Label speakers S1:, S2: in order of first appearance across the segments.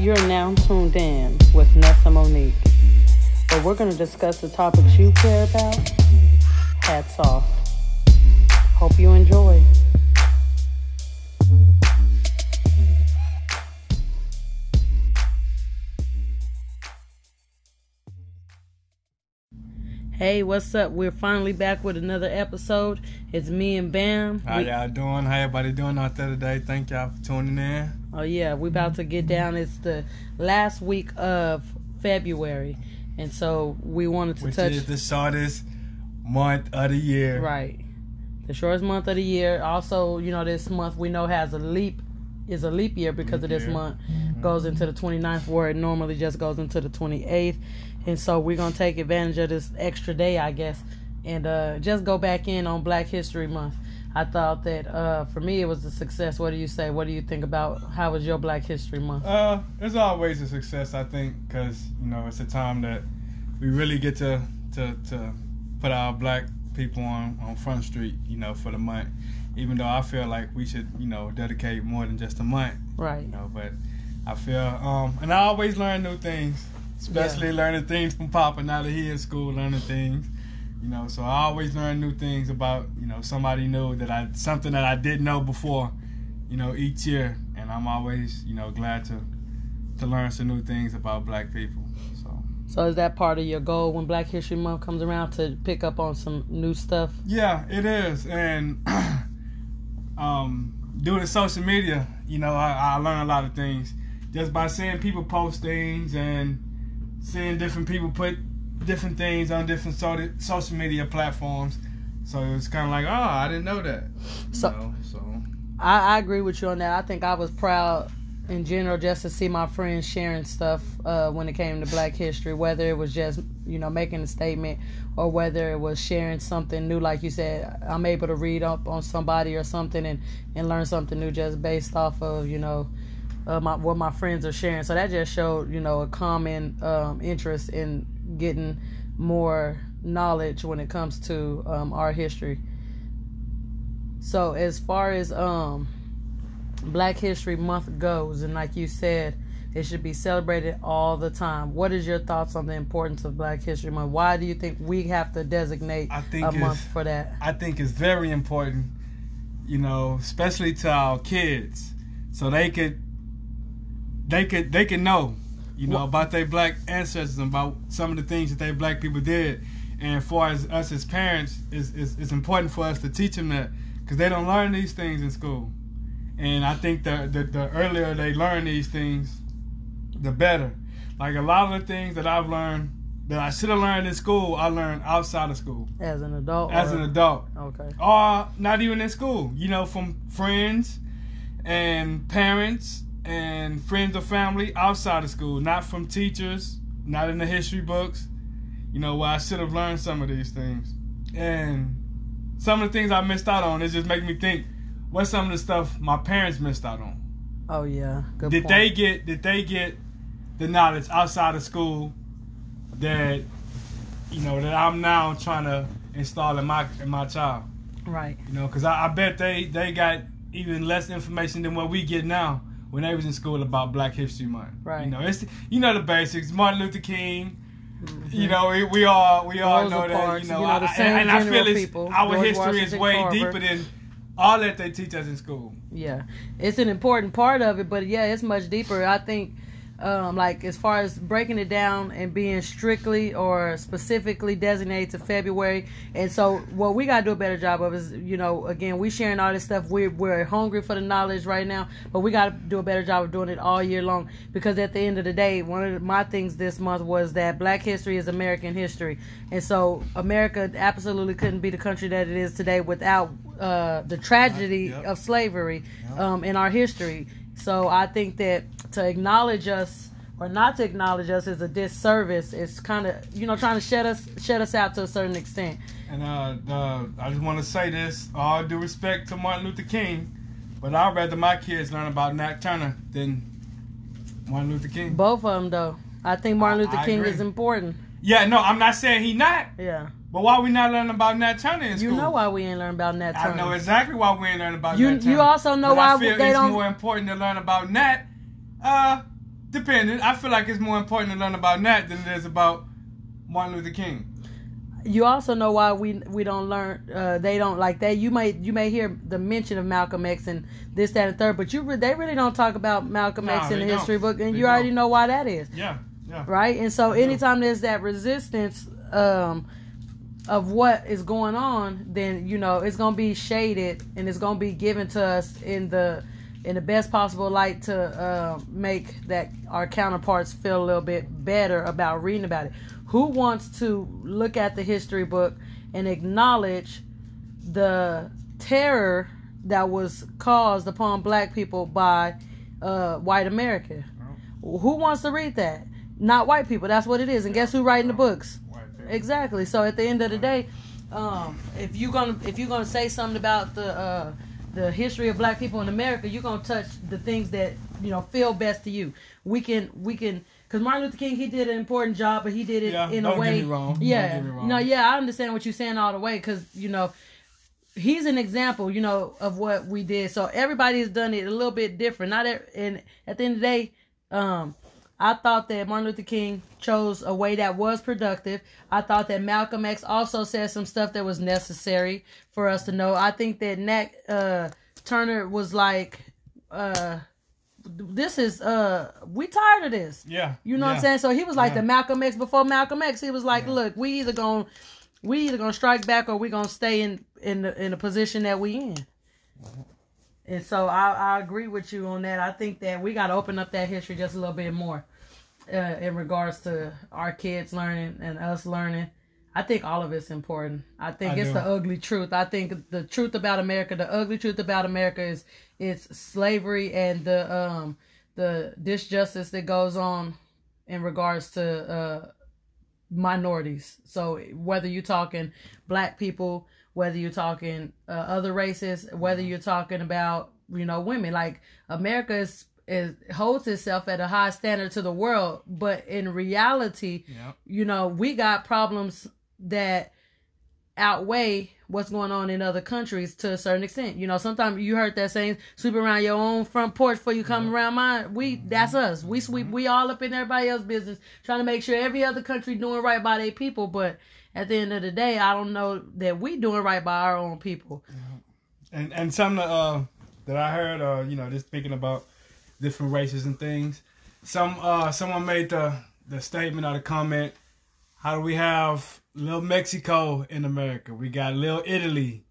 S1: You're now tuned in with Nessa Monique, where we're going to discuss the topics you care about. Hats off. Hope you enjoy. Hey, what's up? We're finally back with another episode. It's me and Bam.
S2: How
S1: We-
S2: y'all doing? How everybody doing out there today? Thank y'all for tuning in.
S1: Oh yeah, we about to get down. It's the last week of February, and so we wanted to touch
S2: Which
S1: touch
S2: is the shortest month of the year.
S1: right, the shortest month of the year. Also, you know, this month we know has a leap is a leap year because of this
S2: year.
S1: month goes into the 29th where it normally just goes into the 28th and so we're gonna take advantage of this extra day i guess and uh, just go back in on black history month i thought that uh, for me it was a success what do you say what do you think about how was your black history month
S2: Uh, it's always a success, I think, because you know it's a time that we really get to to to put our black people on on front street, you know, for the month. Even though I feel like we should, you know, dedicate more than just a month,
S1: right
S2: you know. But I feel, um, and I always learn new things, especially learning things from Papa now that he in school, learning things. You know, so I always learn new things about, you know, somebody new that I something that I didn't know before, you know, each year. And I'm always, you know, glad to to learn some new things about black people. So
S1: So is that part of your goal when Black History Month comes around to pick up on some new stuff?
S2: yeah, it is. And um due to social media, you know, I, I learn a lot of things. Just by seeing people post things and seeing different people put different things on different so- social media platforms. So it was kind of like, oh, I didn't know that.
S1: So-
S2: know, so
S1: I, I agree with you on that. I think I was proud in general just to see my friends sharing stuff uh, when it came to Black History, whether it was just you know making a statement or whether it was sharing something new. Like you said, I'm able to read up on somebody or something and and learn something new just based off of you know. Uh, my, what my friends are sharing, so that just showed you know a common um, interest in getting more knowledge when it comes to um, our history. So as far as um Black History Month goes, and like you said, it should be celebrated all the time. What is your thoughts on the importance of Black History Month? Why do you think we have to designate
S2: I think
S1: a month for that?
S2: I think it's very important, you know, especially to our kids, so they could, they could, they can know, you know, about their black ancestors and about some of the things that they black people did. And far as us as parents, it's, it's, it's important for us to teach them that because they don't learn these things in school. And I think the, the the earlier they learn these things, the better. Like a lot of the things that I've learned that I should have learned in school, I learned outside of school
S1: As an adult,
S2: as
S1: or-
S2: an adult
S1: okay,
S2: or not even in school, you know, from friends and parents and friends or family outside of school, not from teachers, not in the history books, you know, where I should have learned some of these things. And some of the things I missed out on, it just make me think, what's some of the stuff my parents missed out on?
S1: oh yeah, good
S2: did
S1: point.
S2: they get did they get the knowledge outside of school that you know that I'm now trying to install in my in my child?
S1: right?
S2: You know, because I, I bet they they got even less information than what we get now when they was in school about Black History Month.
S1: Right.
S2: You know, it's you know the basics. Martin Luther King. Mm-hmm. You know, we, we all we all
S1: Rosa
S2: know that.
S1: Parks,
S2: You know,
S1: you know,
S2: I-
S1: same
S2: and, I feel it's
S1: people.
S2: our
S1: George
S2: history is way
S1: Carver.
S2: deeper than all that they teach us in school.
S1: Yeah, it's an important part of it, but yeah, it's much deeper. I think, um, like as far as breaking it down and being strictly or specifically designated to February, and so what we gotta do a better job of is, you know, again, we sharing all this stuff. We're we're hungry for the knowledge right now, but we gotta do a better job of doing it all year long because at the end of the day, one of my things this month was that Black history is American history, and so America absolutely couldn't be the country that it is today without uh, the tragedy
S2: Yep.
S1: of slavery um, in our history. So I think that to acknowledge us or not to acknowledge us is a disservice. It's kind of you know trying to shut us shut us out to a certain extent.
S2: And uh, I just want to say this, all due respect to Martin Luther King, but I'd rather my kids learn about Nat Turner than Martin Luther King.
S1: Both of them though. I think Martin Luther
S2: I
S1: King
S2: agree.
S1: is important.
S2: Yeah, no, I'm not saying he not,
S1: Yeah,
S2: but why we not learning about Nat Turner in school?
S1: you know why we ain't learn about Nat Turner.
S2: I know exactly why we ain't learning about
S1: You-
S2: Nat Turner.
S1: you also know
S2: but
S1: why
S2: I feel
S1: they
S2: it's
S1: don't-
S2: more important to learn about Nat, uh, depending. I feel like it's more important to learn about that than it is about Martin Luther King.
S1: You also know why we we don't learn. Uh, they don't like that. You may you may hear the mention of Malcolm X and this that and third, but you re- they really don't talk about Malcolm
S2: Nah,
S1: X in the
S2: don't.
S1: history book, and
S2: They
S1: you already
S2: don't.
S1: know why that is.
S2: Yeah, yeah.
S1: right? And so anytime there's that resistance um, of what is going on, then you know it's gonna be shaded and it's gonna be given to us in the in the best possible light to uh, make that our counterparts feel a little bit better about reading about it. Who wants to look at the history book and acknowledge the terror that was caused upon black people by uh, white America? Who wants to read that? Not white people. That's what it is. And guess who writing the books? Exactly. So at the end of the day, um, if you're gonna if you're gonna say something about the uh, the history of black people in America, you're gonna touch the things that you know feel best to you. We can we can because Martin Luther King he did an important job, but he did it
S2: Yeah,
S1: in
S2: don't
S1: a way.
S2: get me wrong. Don't
S1: Yeah.
S2: get me wrong.
S1: No. Yeah. I understand what you're saying all the way because you know he's an example, you know, of what we did. So everybody has done it a little bit different. Not e- and at the end of the day, um, I thought that Martin Luther King chose a way that was productive. I thought that Malcolm X also said some stuff that was necessary for us to know. I think that Nat uh, Turner was like, uh, "This is uh, we tired of this."
S2: Yeah.
S1: You know what I'm saying? So he was like
S2: Yeah.
S1: the Malcolm X before Malcolm X. He was like, "Look, we either gonna we either gonna strike back or we gonna stay in in the in the position that we in." And so I, I agree with you on that. I think that we got to open up that history just a little bit more uh, in regards to our kids learning and us learning. I think all of it's important. I think
S2: I
S1: it's
S2: do.
S1: the ugly truth. I think the truth about America, the ugly truth about America is it's slavery and the um the disjustice that goes on in regards to uh minorities. So whether you're talking black people, whether you're talking uh, other races, whether you're talking about you know women, like America is is holds itself at a high standard to the world, but in reality,
S2: Yep.
S1: you know we got problems that outweigh what's going on in other countries to a certain extent. You know, sometimes you heard that saying, "Sweep around your own front porch before you come around mine." We that's us. We sweep. We all up in everybody else's business, trying to make sure every other country doing right by their people. But at the end of the day, I don't know that we doing right by our own people.
S2: And and something uh, that I heard, uh, you know, just thinking about different races and things. Some uh, someone made the the statement or the comment. How do we have little Mexico in America? We got little Italy.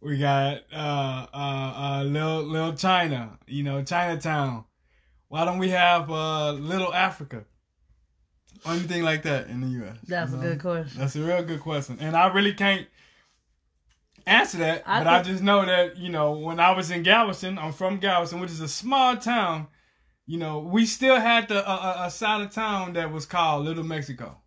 S2: We got uh, uh, uh, little little China. You know, Chinatown. Why don't we have uh, little Africa? Or anything like that in the U.S.
S1: That's
S2: you
S1: a good question.
S2: That's a real good question, and I really can't answer that.
S1: I
S2: but I just know that you know when I was in Galveston, I'm from Galveston, which is a small town. You know, we still had the uh, a, a side of town that was called Little Mexico.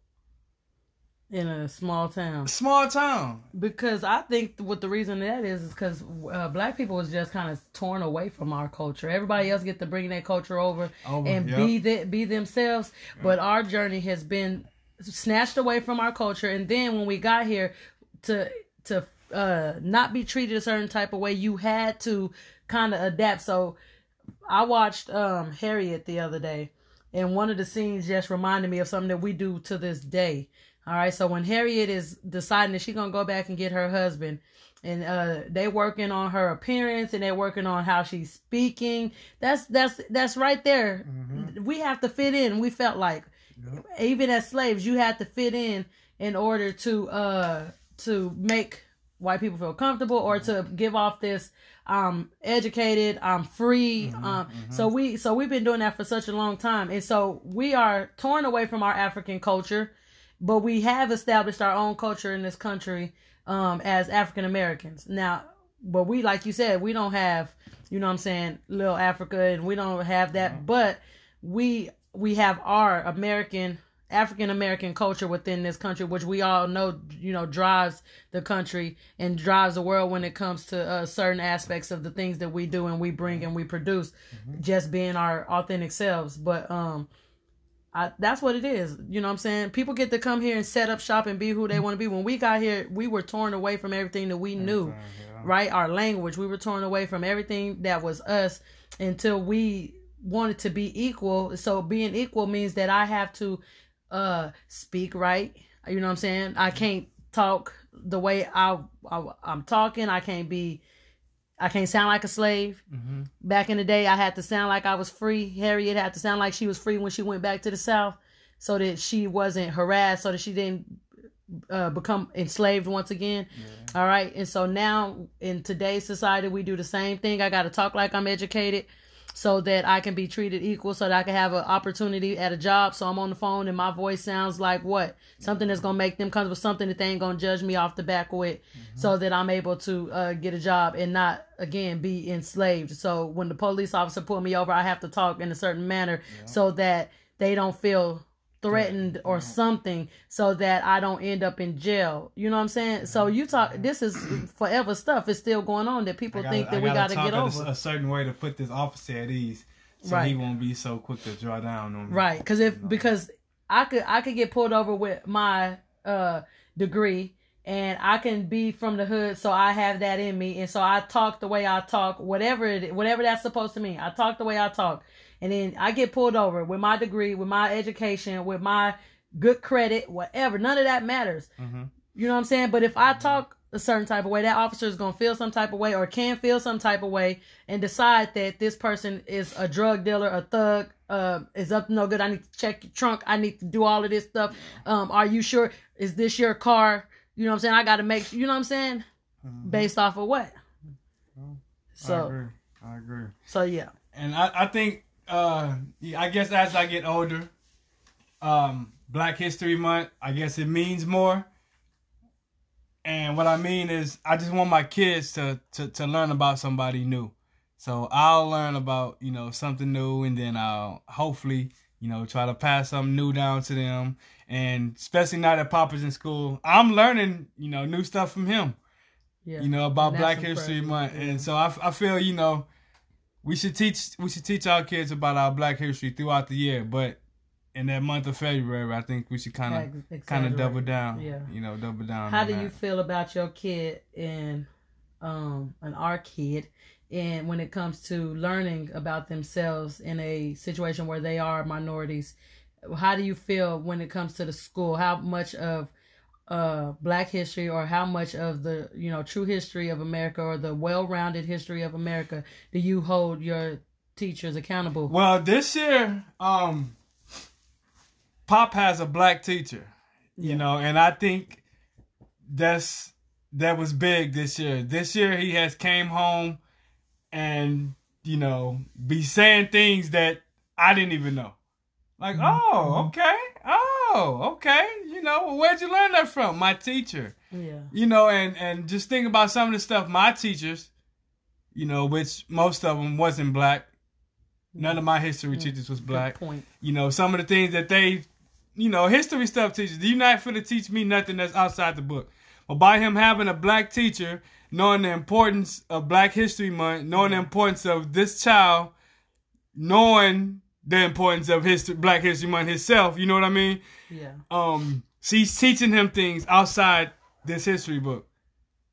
S1: In a small town.
S2: A small town.
S1: Because I think what the reason that is is because uh, black people was just kind of torn away from our culture. Everybody else get to bring their culture over
S2: Over,
S1: and
S2: yep.
S1: be the, be themselves, but our journey has been snatched away from our culture. And then when we got here, to to uh, not be treated a certain type of way, you had to kind of adapt. So I watched um, Harriet the other day, and one of the scenes just reminded me of something that we do to this day. All right, so when Harriet is deciding that she's gonna go back and get her husband, and uh, they working on her appearance and they're working on how she's speaking. That's that's that's right there. We have to fit in. We felt like even as slaves, you had to fit in in order to uh to make white people feel comfortable or to give off this um educated i'm free um so we so we've been doing that for such a long time. And so we are torn away from our african culture but we have established our own culture in this country um as african americans. Now but we like you said we don't have you know what i'm saying little africa and we don't have that but we we have our american african american culture within this country which we all know you know drives the country and drives the world when it comes to uh, certain aspects of the things that we do and we bring and we produce just being our authentic selves but um I, that's what it is. You know what I'm saying? People get to come here and set up shop and be who they want to be. When we got here, we were torn away from everything that we knew, right? Our language, we were torn away from everything that was us until we wanted to be equal. So being equal means that I have to uh speak right. You know what I'm saying? I can't talk the way I, I I'm talking. I can't be I can't sound like a slave.
S2: Mm-hmm.
S1: Back in the day, I had to sound like I was free. Harriet had to sound like she was free when she went back to the South, so that she wasn't harassed, so that she didn't uh, become enslaved once again. All right, and so now in today's society, we do the same thing. I got to talk like I'm educated, so that I can be treated equal, so that I can have an opportunity at a job. So I'm on the phone and my voice sounds like what something that's gonna make them comfortable, something that they ain't gonna judge me off the back with, so that I'm able to uh, get a job and not again be enslaved. So when the police officer pull me over, I have to talk in a certain manner so that they don't feel threatened or something so that I don't end up in jail. You know what I'm saying? So you talk this is forever stuff. It's still going on that people
S2: I
S1: think
S2: gotta-
S1: that
S2: I
S1: we got to get over.
S2: a certain way to put this officer at ease, so
S1: Right.
S2: he won't be so quick to draw down on me.
S1: Right, because if because I could I could get pulled over with my uh degree and I can be from the hood, so I have that in me, and so I talk the way I talk, whatever it whatever that's supposed to mean. I talk the way I talk, and then I get pulled over with my degree, with my education, with my good credit, whatever. None of that matters.
S2: Mhm.
S1: You know what I'm saying? But if I talk a certain type of way, that officer is gonna feel some type of way or can feel some type of way and decide that this person is a drug dealer, a thug, uh, is up no good. I need to check your trunk. I need to do all of this stuff. Um, are you sure? Is this your car? You know what I'm saying? I got to make. You know what I'm saying? Based off of what?
S2: I
S1: So
S2: agree. I agree.
S1: so yeah.
S2: And I, I think, uh, I guess as I get older, um, Black History Month, I guess it means more. And what I mean is, I just want my kids to, to, to learn about somebody new. So I'll learn about, you know, something new and then I'll hopefully, you know, try to pass something new down to them. And especially now that Papa's in school, I'm learning, you know, new stuff from him
S1: Yeah.
S2: you know about Black History. Month,
S1: Yeah.
S2: and so I, I feel you know we should teach we should teach our kids about our Black history throughout the year, but in that month of February, I think we should kind of kind of double down.
S1: Yeah.
S2: you know, double down.
S1: How do
S2: that.
S1: you feel about your kid and um and our kid and when it comes to learning about themselves in a situation where they are minorities how do you feel when it comes to the school how much of uh black history or how much of the you know true history of america or the well-rounded history of america do you hold your teachers accountable
S2: Well, this year, um, Pop has a black teacher, you
S1: Yeah.
S2: know, and I think that's that was big this year. This year, he has came home and you know be saying things that I didn't even know. Like, oh, okay, oh, Oh, okay, you know, where'd you learn that from? My teacher
S1: yeah
S2: you know, and and just think about some of the stuff my teachers, you know, which most of them wasn't black. None of my history mm. teachers was black.
S1: Point
S2: You know, some of the things that they, you know, history stuff teachers. you're not finna teach me nothing that's outside the book? But by him having a black teacher, knowing the importance of Black History Month, knowing the importance of this child, knowing the importance of history, Black History Month himself, you know what I mean?
S1: yeah.
S2: Um she's teaching him things outside this history book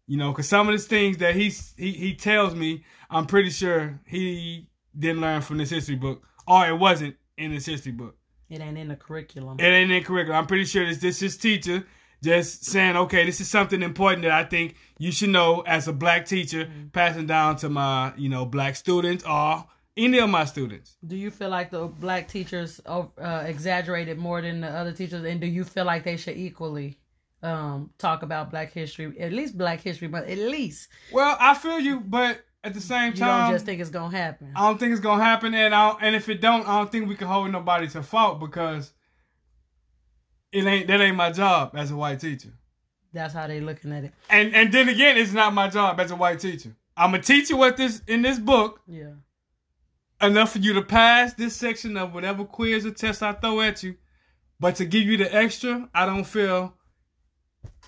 S2: you know because some of the things that he's he, he tells me i'm pretty sure he didn't learn from this history book or it wasn't in this history book.
S1: It ain't in the curriculum.
S2: It ain't in the curriculum. I'm pretty sure this this his teacher just saying okay this is something important that i think you should know as a black teacher passing down to my you know black students or any of my students
S1: Do you feel like the black teachers uh, exaggerated more than the other teachers, and do you feel like they should equally um, talk about Black history, at least Black history, but at least
S2: well i feel you but at the same time.
S1: you
S2: time
S1: don't just think it's gonna happen?
S2: I don't think it's gonna happen, and I and if it don't, I don't think we can hold nobody to fault because it ain't that ain't my job as a white teacher.
S1: That's how they looking at it.
S2: And and then again, it's not my job as a white teacher. I'm a teacher what this in this book
S1: Yeah,
S2: enough for you to pass this section of whatever quiz or test I throw at you, but to give you the extra, I don't feel.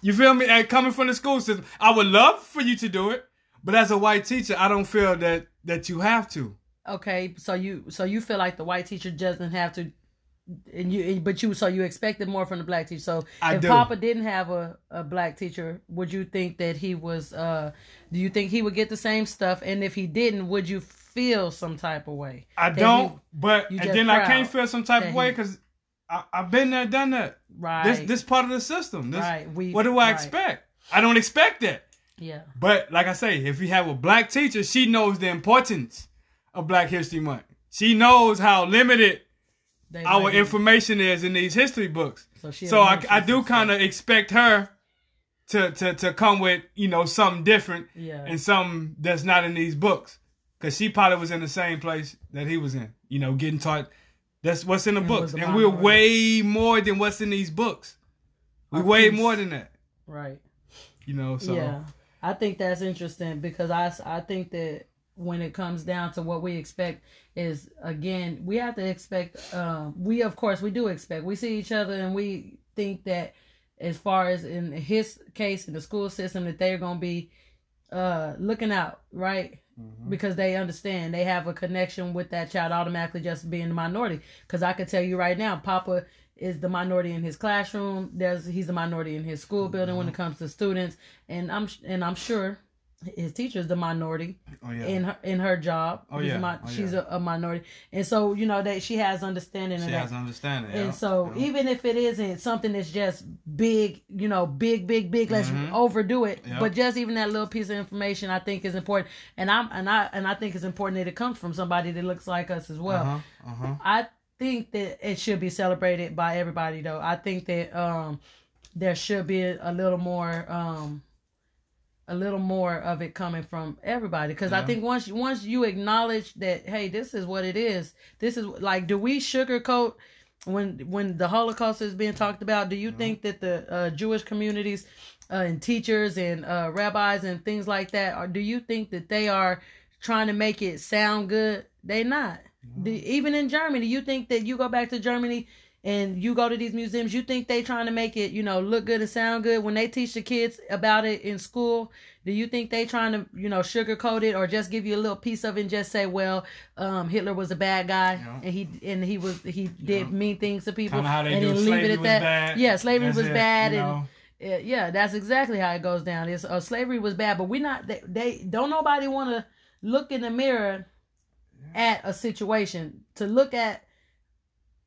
S2: You feel me? And coming from the school system, I would love for you to do it, but as a white teacher, I don't feel that that you have to.
S1: okay. So you so you feel like the white teacher doesn't have to, and you but you so you expected more from the black teacher. So
S2: I
S1: if
S2: do.
S1: Papa didn't have a, a black teacher, would you think that he was? uh Do you think he would get the same stuff? And if he didn't, would you feel some type of way.
S2: I don't,
S1: you-
S2: but
S1: you
S2: and then I can't feel some type of way because I've been there, done that.
S1: right.
S2: This this part of the system. This,
S1: right. We.
S2: what do I
S1: right.
S2: expect? I don't expect that.
S1: Yeah.
S2: But like I say, if you have a black teacher, she knows the importance of Black History Month. She knows how limited
S1: They
S2: our information is in these history books.
S1: So,
S2: So I, I do kind of expect her to, to to come with you know something different
S1: Yeah.
S2: and something that's not in these books, because she probably was in the same place that he was in. You know, getting taught. That's what's in the
S1: And
S2: books, and we're way more than what's in these books. We're way more than that.
S1: Right.
S2: You know, so
S1: Yeah, I think that's interesting because I, I think that when it comes down to what we expect is again we have to expect um, we of course we do expect we see each other and we think that as far as in his case in the school system that they're going to be uh, looking out right Mm-hmm. because they understand they have a connection with that child automatically just being the minority. Because i could tell you right now papa is the minority in his classroom. There's he's the minority in his school building when mm-hmm. it comes to students. And i'm and i'm sure his teacher is the minority
S2: oh yeah,
S1: in her in her job
S2: Oh, yeah. Oh,
S1: she's
S2: yeah.
S1: a, a minority and so you know that she has understanding
S2: she
S1: of that
S2: has understanding.
S1: and
S2: yeah.
S1: so
S2: Yeah.
S1: even if it isn't something that's just big, you know, big, big, big, let's
S2: Mhm.
S1: overdo it.
S2: Yep.
S1: But just even that little piece of information I think is important. And I'm and I and I think it's important that it comes from somebody that looks like us as well.
S2: uh-huh, uh-huh.
S1: I think that it should be celebrated by everybody though. I think that um there should be a, a little more um a little more of it coming from everybody. Because I think once once you acknowledge that hey this is what it is this is like do we sugarcoat when when the Holocaust is being talked about? Do you think that the uh, Jewish communities uh, and teachers and uh, rabbis and things like that or do you think that they are trying to make it sound good? They not. The, even in Germany, you think that you go back to Germany and you go to these museums, you think they trying to make it, you know, look good and sound good when they teach the kids about it in school. Do you think they trying to, you know, sugarcoat it or just give you a little piece of it and just say, well, um, Hitler was a bad guy
S2: Yeah.
S1: and he and he was he did
S2: Yeah.
S1: mean things to people
S2: Kind of how they
S1: and then
S2: slavery was bad.
S1: Yeah, slavery
S2: That's
S1: was
S2: it,
S1: bad
S2: you
S1: and
S2: know?
S1: yeah, yeah, that's exactly how it goes down. It's uh, slavery was bad, but we not they, they don't nobody want to look in the mirror at a situation to look at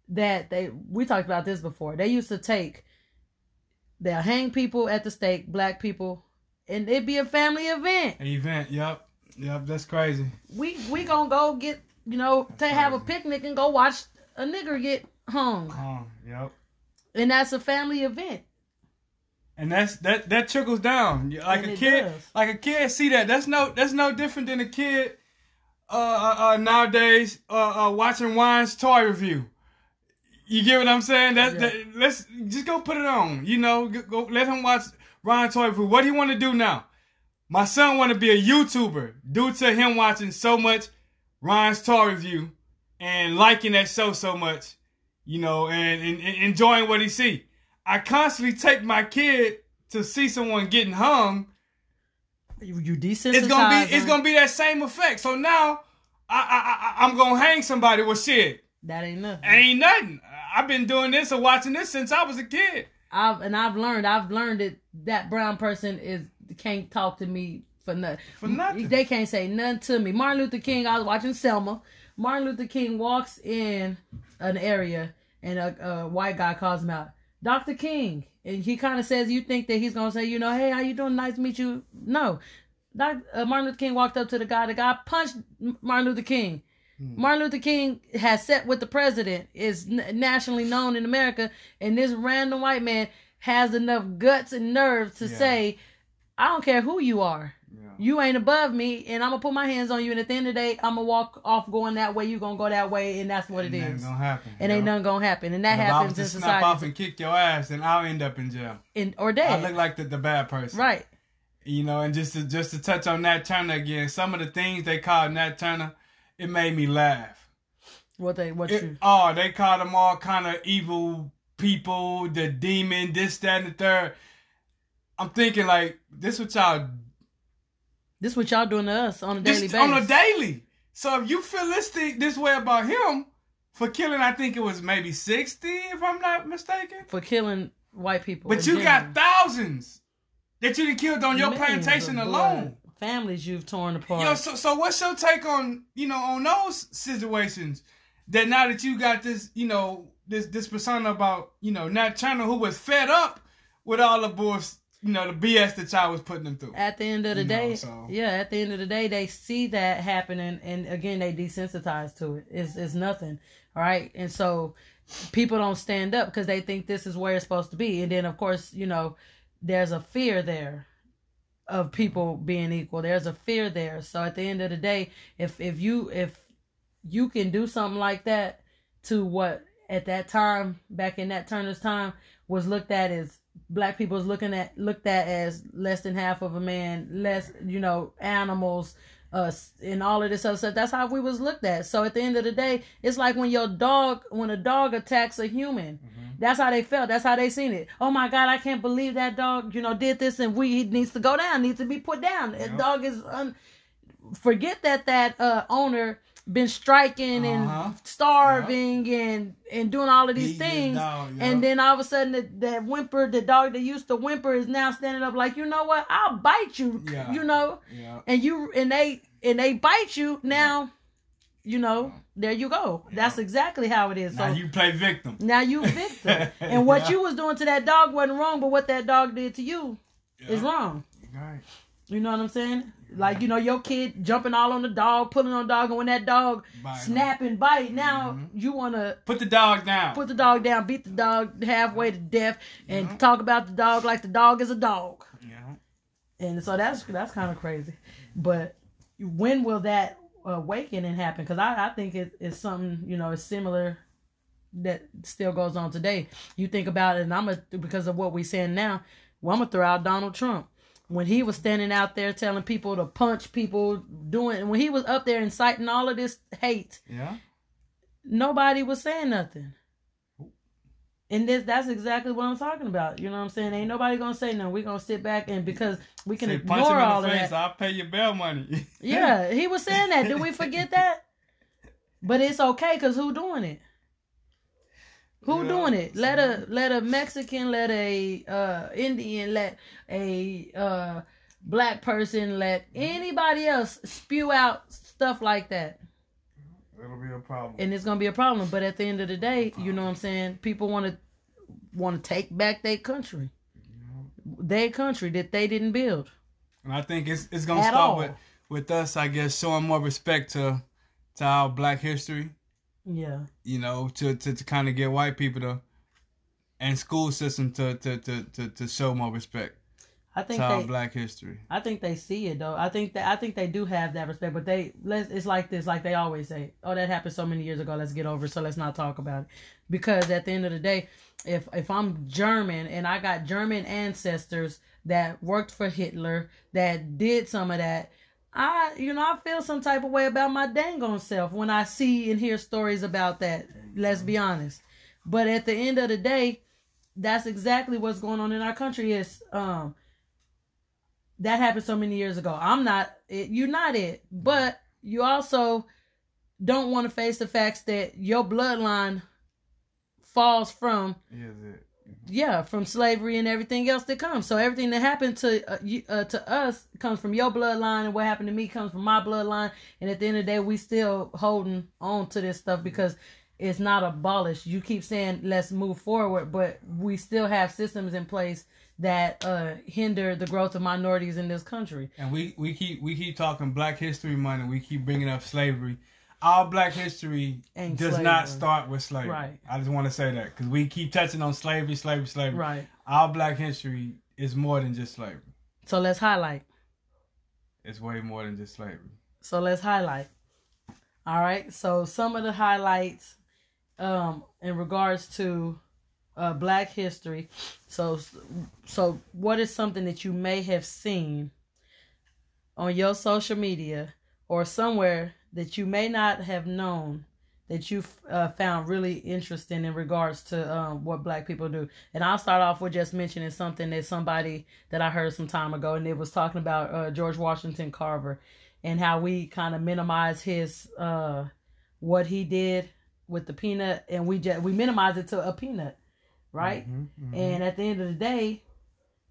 S1: that they we talked about this before. They used to take they'll hang people at the stake, black people, and it'd be a family event.
S2: An event. Yep. Yep. That's crazy.
S1: We we gonna go get you know to
S2: That's
S1: have a picnic and go watch a nigger get hung,
S2: Oh, yep.
S1: and that's a family event.
S2: And that's that that trickles down. Like
S1: And
S2: a kid,
S1: does.
S2: like a kid see that. That's no that's no different than a kid uh, uh, uh nowadays uh, uh watching Ryan's toy review. You get what I'm saying? That,
S1: Yeah.
S2: that let's just go put it on. You know, go, go let him watch Ryan toy review. What do you want to do now? My son want to be a YouTuber due to him watching so much Ryan's toy review and liking that show so much, you know, and, and, and enjoying what he see. I constantly take my kid to see someone getting hung.
S1: You, you desensitize.
S2: It's gonna be it's gonna be that same effect. So now I I, I I'm gonna hang somebody with shit.
S1: that ain't nothing.
S2: Ain't nothing. I've been doing this or watching this since I was a kid.
S1: I've and I've learned I've learned that that brown person is can't talk to me for nothing.
S2: For nothing.
S1: They can't say nothing to me. Martin Luther King. I was watching Selma. Martin Luther King walks in an area and a, a white guy calls him out, Dr. King, and he kind of says, "You think that he's gonna say, you know, hey, how you doing? Nice to meet you." No, Doc, uh, Martin Luther King walked up to the guy. The guy punched Martin Luther King. Hmm. Martin Luther King has sat with the president, is nationally known in America, and this random white man has enough guts and nerve to
S2: Yeah.
S1: say, I don't care who you are.
S2: Yeah.
S1: You ain't above me, and I'm gonna put my hands on you. And at the end of the day, I'm gonna walk off going that way. You gonna go that way, and that's what it is.
S2: it Ain't gonna happen.
S1: And ain't
S2: know?
S1: nothing gonna happen, and that
S2: And if I was
S1: happens
S2: to
S1: in
S2: snap off
S1: society,
S2: and kick your ass, then I'll end up in jail.
S1: in, or dead.
S2: I look like the, the bad person.
S1: right.
S2: You know, and just to just to touch on Nat Turner again, some of the things they called Nat Turner, it made me laugh.
S1: What they what
S2: It-
S1: you
S2: oh, they called them all kind of evil people, the demon, this, that, and the third. I'm thinking like this what y'all
S1: this what y'all doing to us on a daily
S2: this,
S1: basis.
S2: on a daily. So if you feel this thing this way about him for killing, I think it was maybe sixty, if I'm not mistaken.
S1: for killing white people.
S2: But you
S1: general.
S2: got thousands that you done killed on your plantation alone.
S1: Families you've torn apart.
S2: Yo, so so what's your take on you know on those situations? That now that you got this, you know, this this persona about you know Nat Turner who was fed up with all the bullshit, you know, the BS that y'all was putting them through.
S1: At the end of the
S2: You know,
S1: day,
S2: so-
S1: yeah, at the end of the day, they see that happening, and again, they desensitize to it. It's it's nothing, all right. And so people don't stand up because they think this is where it's supposed to be, and then of course, you know, there's a fear there of people being equal. There's a fear there. So at the end of the day, if if you if you can do something like that to what at that time back in that Turner's time was looked at as black people looking at looked at as less than half of a man, less you know animals, uh, and all of this other stuff. That's how we was looked at. So at the end of the day, it's like when your dog when a dog attacks a human. That's how they felt. That's how they seen it. Oh my God, I can't believe that dog, you know, did this and we he needs to go down, needs to be put down.
S2: Yep.
S1: dog is un forget that that uh owner been striking
S2: Uh-huh.
S1: and starving and and doing all of these things.
S2: dog, yeah.
S1: and then all of a sudden that, that whimper the dog that used to whimper is now standing up like you know what? I'll bite you
S2: Yeah.
S1: you know?
S2: Yeah.
S1: and you and they and they bite you. Now you know there you go. That's exactly how it is. So
S2: you play victim.
S1: now you victim. And what you was doing to that dog wasn't wrong but what that dog did to you is wrong.
S2: Right.
S1: You know what I'm saying? Like, you know, your kid jumping all on the dog, pulling on the dog, and when that dog
S2: Bite
S1: snap and bite, now
S2: Mhm.
S1: you want to
S2: Put the dog down.
S1: put the dog down, beat the dog halfway to death, and
S2: Yeah.
S1: talk about the dog like the dog is a dog.
S2: yeah.
S1: And so that's that's kind of crazy. But when will that awakening happen? Because I, I think it, it's something, you know, it's similar that still goes on today. You think about it, and I'm a, because of what we're saying now, well, I'm going to throw out Donald Trump. When he was standing out there telling people to punch people, doing, when he was up there inciting all of this hate,
S2: Yeah.
S1: nobody was saying nothing. And this that's exactly what I'm talking about. You know what I'm saying? Ain't nobody gonna say no. We're gonna sit back and because we can
S2: Say,
S1: ignore
S2: punch him
S1: all
S2: in
S1: of
S2: the face.
S1: that.
S2: I'll pay your bail money.
S1: Yeah, he was saying that. Did we forget that? But it's okay because who doing it? Who
S2: Yeah,
S1: doing it? Let a let a Mexican, let a uh Indian, let a uh black person, let anybody else spew out stuff like that.
S2: It'll be a problem.
S1: and it's gonna be a problem. But at the end of the day, you know what I'm saying? People want to want to take back their country, their country that they didn't build.
S2: And I think it's it's gonna
S1: At
S2: start
S1: all.
S2: with with us, I guess, showing more respect to to our Black history.
S1: Yeah,
S2: You know, to to, to kind of get white people to and school system to to to to, to show more respect
S1: I think
S2: to
S1: they.
S2: Black history.
S1: I think they see it though. I think that I think they do have that respect, but they let's. It's like this, like they always say. Oh, that happened so many years ago. Let's get over. it, So let's not talk about it. Because at the end of the day, if if I'm German and I got German ancestors that worked for Hitler, that did some of that, I you know I feel some type of way about my dang on self when I see and hear stories about that. Let's be honest. But at the end of the day, that's exactly what's going on in our country. Is um that happened so many years ago. I'm not it, you're not it, but you also don't want to face the facts that your bloodline falls from
S2: it?
S1: Yeah from slavery and everything else that comes. So everything that happened to uh, you, uh, to us comes from your bloodline, and what happened to me comes from my bloodline. And at the end of the day, we still holding on to this stuff because it's not abolished. You keep saying let's move forward, but we still have systems in place that uh, hinder the growth of minorities in this country.
S2: And we, we keep we keep talking Black History Month, and we keep bringing up slavery. Our Black history does
S1: slavery.
S2: not start with slavery.
S1: Right.
S2: I just want to say that because we keep touching on slavery, slavery, slavery.
S1: Right.
S2: Our Black history is more than just slavery.
S1: So let's highlight.
S2: It's way more than just slavery.
S1: So let's highlight. All right. So some of the highlights um in regards to uh black history. So so what is something that you may have seen on your social media or somewhere that you may not have known that you uh, found really interesting in regards to um, what black people do. And I'll start off with just mentioning something that somebody that I heard some time ago, and it was talking about uh, George Washington Carver and how we kind of minimize his uh, what he did with the peanut, and we just we minimize it to a peanut, right?
S2: Mhm, mhm.
S1: And at the end of the day,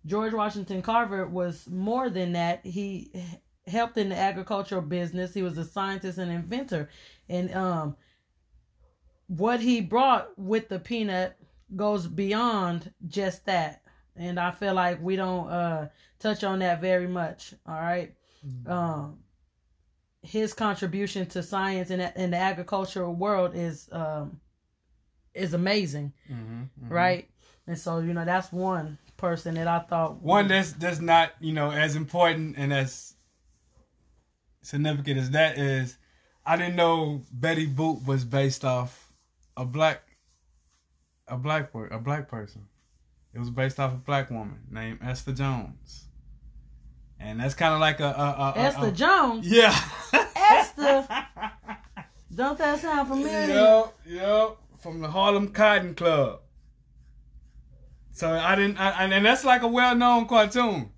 S1: George Washington Carver was more than that. He helped in the agricultural business. He was a scientist and inventor, and um, what he brought with the peanut goes beyond just that. And I feel like we don't uh touch on that very much. All right? um his contribution to science and in the agricultural world is um is amazing,
S2: hmm
S1: right? And so you know that's one person that I thought
S2: One that's that's not you know as important and as significant as that is. I didn't know Betty Boop was based off a black a black a black person. It was based off a black woman named Esther Jones, and that's kind of like a, a, a,
S1: Esther
S2: a-
S1: Jones.
S2: Yeah.
S1: Esther? Don't that sound familiar?
S2: Yep, yep. From the Harlem Cotton Club. So I didn't, I, and that's like a well-known cartoon.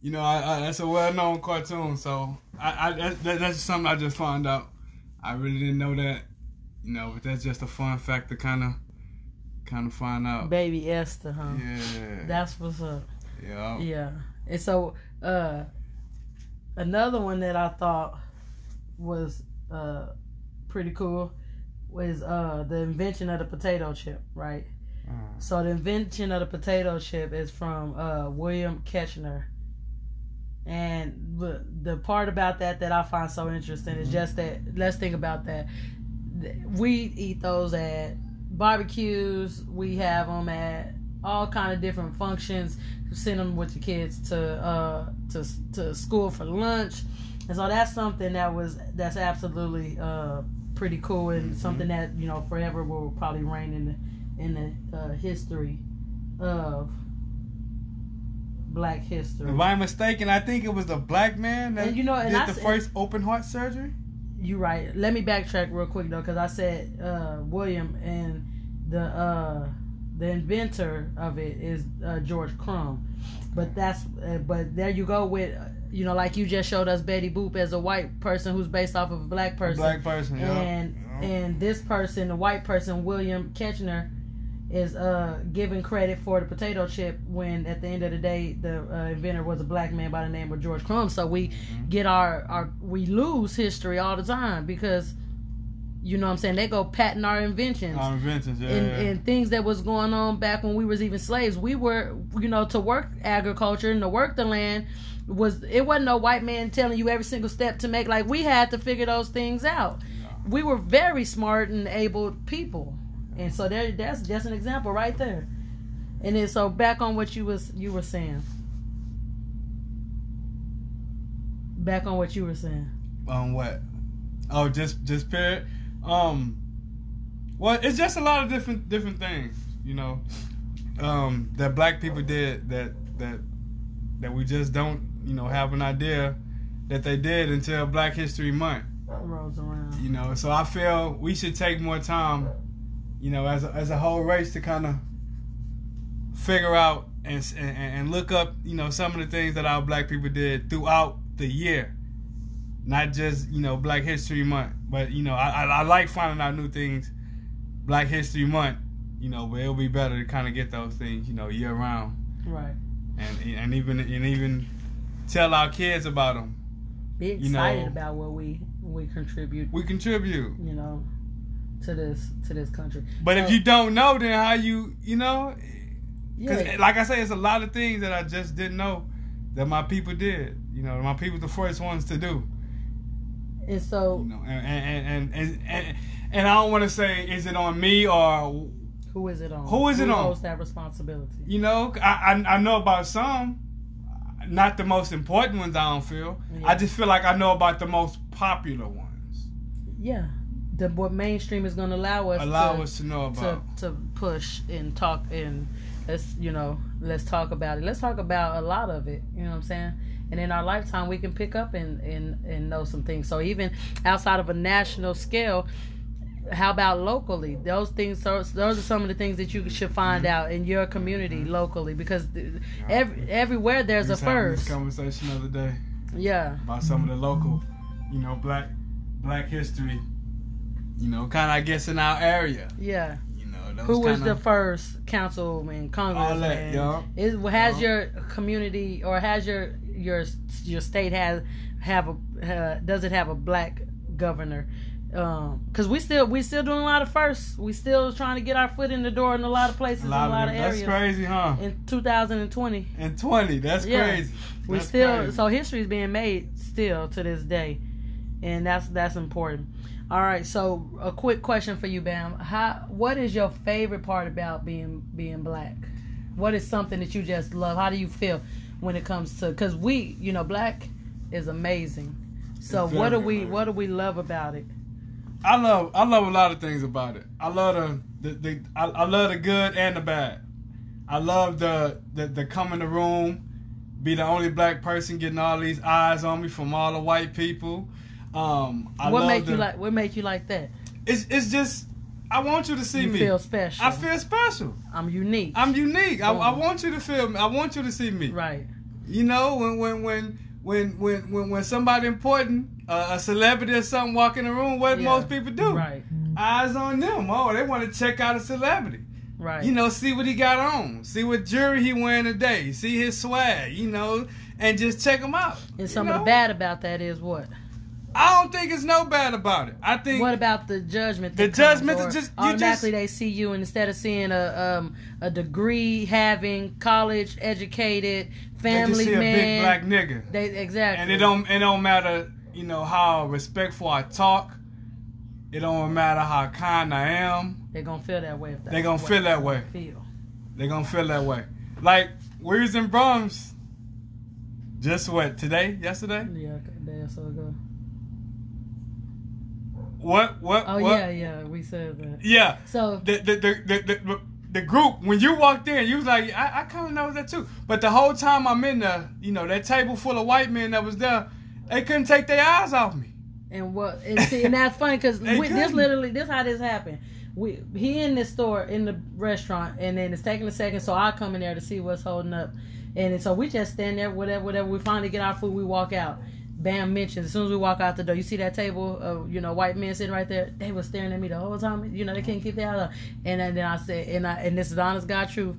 S2: You know, I, I, that's a well-known cartoon. So I, I that, that, that's something I just found out. I really didn't know that. You know, but that's just a fun fact to kind of, kind of find out.
S1: Baby Esther, huh?
S2: Yeah.
S1: That's what's up.
S2: yeah.
S1: Yeah. And so uh another one that I thought was uh pretty cool was uh the invention of the potato chip, right?
S2: Mm.
S1: So the invention of the potato chip is from uh William Kitchiner. And the, the part about that that I find so interesting is just that let's think about that. We eat those at barbecues, we have them at all kind of different functions. Send them with your kids to uh to to school for lunch, and so that's something that was that's absolutely uh pretty cool and something that you know forever will probably reign in the in the uh, history of Black history.
S2: If I'm mistaken, I think it was the black man that
S1: And you know, and
S2: did
S1: I
S2: the
S1: said-
S2: first open heart surgery.
S1: You're right. Let me backtrack real quick though, because I said uh, William and the uh, the inventor of it is uh, George Crum, but that's uh, but there you go with uh, you know like you just showed us Betty Boop as a white person who's based off of a black person,
S2: Black person, yeah.
S1: and
S2: Yeah.
S1: and this person, the white person, William Kitchiner, is uh given credit for the potato chip when at the end of the day the uh, inventor was a black man by the name of George Crum. So we
S2: Mm-hmm.
S1: get our our we lose history all the time because you know what I'm saying they go patent our inventions.
S2: Our inventions, yeah.
S1: and,
S2: yeah.
S1: and things that was going on back when we was even slaves we were you know to work agriculture and to work the land was it wasn't no white man telling you every single step to make like we had to figure those things out we were very smart and able people and so there that's just an example right there and then so back on what you was you were saying back on what you were saying
S2: Um, what? Oh, just just period. Um, well, it's just a lot of different different things, you know, um, that black people did that that that we just don't, you know, have an idea that they did until Black History Month.
S1: rolls around
S2: You know, so I feel we should take more time, you know, as a, as a whole race to kind of figure out and, and and look up, you know, some of the things that our black people did throughout the year, not just you know Black History Month, but you know, I I, I like finding out new things, Black History Month, you know, but it'll be better to kind of get those things, you know, year round,
S1: right.
S2: And and even and even tell our kids about them.
S1: be
S2: You know-
S1: excited about what we we contribute.
S2: We contribute.
S1: you know, to this to this country.
S2: But if you don't know, then how you you know? Because
S1: yeah,
S2: like I say, it's a lot of things that I just didn't know that my people did. You know, my people the first ones to do.
S1: and so
S2: You know, and and and and, and, and I don't want to say is it on me or
S1: who is it on?
S2: Who is it
S1: Who
S2: on?
S1: holds that responsibility?
S2: you know I I, I know about some, not the most important ones. I don't feel.
S1: Yeah.
S2: I just feel like I know about the most popular ones.
S1: Yeah, the what mainstream is going to allow us
S2: Allow
S1: to,
S2: us to know about.
S1: to push and talk and let's you know let's talk about it. Let's talk about a lot of it. You know what I'm saying? And in our lifetime, we can pick up and and and know some things. So even outside of a national scale. How about locally? Those things, those those are some of the things that you should find
S2: Mm-hmm.
S1: out in your community locally, because every, everywhere there's a first.
S2: This conversation the other day.
S1: Yeah,
S2: about some of the local, you know, black black history. You know, kind of I guess in our area.
S1: yeah.
S2: You know,
S1: Who was
S2: kinda,
S1: the first councilman,
S2: All that,
S1: congressman?
S2: yo.
S1: Is has
S2: Yo.
S1: your community or has your your your state has have a uh, does it have a black governor? Because um, we still we still doing a lot of firsts. We still trying to get our foot in the door in a lot of places, a lot in a lot of, of areas.
S2: That's crazy, huh?
S1: In 2020.
S2: In 20, that's yeah. crazy.
S1: We
S2: that's
S1: still
S2: crazy.
S1: so history is being made still to this day, and that's that's important. All right, so a quick question for you, Bam. How what is your favorite part about being being black? What is something that you just love? How do you feel when it comes to because we, you know, black is amazing. So what do we what do we love about it?
S2: I love I love a lot of things about it. I love the the, the I, I, love the good and the bad. I love the, the the come in the room, be the only black person getting all these eyes on me from all the white people. Um, I
S1: what make
S2: the,
S1: you like what make you like that?
S2: It's it's just I want you to see
S1: you
S2: me.
S1: Feel special.
S2: I feel special.
S1: I'm unique.
S2: I'm unique. I, I want you to feel me. I want you to see me.
S1: Right.
S2: You know when when when when when when, when somebody important uh, a celebrity or something walk in the room, what yeah. most people do?
S1: Right.
S2: Eyes on them. Oh, they want to check out a celebrity.
S1: Right.
S2: You know, see what he got on. See what jewelry he wearing today. See his swag. You know, and just check him out.
S1: And some
S2: you know?
S1: of the bad about that is what.
S2: I don't think it's no bad about it. I think.
S1: What about the judgment?
S2: The judgment is just
S1: automatically
S2: just,
S1: they see you instead of seeing a um, a degree having, college educated, family
S2: they just see
S1: man,
S2: a big black nigga.
S1: They exactly.
S2: And it don't it don't matter you know how respectful I talk. It don't matter how kind I am.
S1: They're gonna feel that way. If
S2: they gonna feel that way.
S1: Feel.
S2: They're gonna feel that way. Like we was in Braum's. Just what today? Yesterday?
S1: Yeah, a day or so ago.
S2: What? What?
S1: Oh
S2: what?
S1: yeah, yeah. We said that.
S2: Yeah.
S1: So
S2: the the the the, the, the group when you walked in, you was like, I, I kind of know that too. But the whole time I'm in there, you know, that table full of white men that was there, they couldn't take their eyes off me.
S1: And what? And see, and that's funny because this literally this how this happened. We he in this store in the restaurant, and then it's taking a second, so I come in there to see what's holding up, and so we just stand there, whatever, whatever. We finally get our food, we walk out. Bam mentioned as soon as we walk out the door, you see that table of you know white men sitting right there. They were staring at me the whole time. You know they can't keep their eyes. And then I said, and I and this is honest God truth.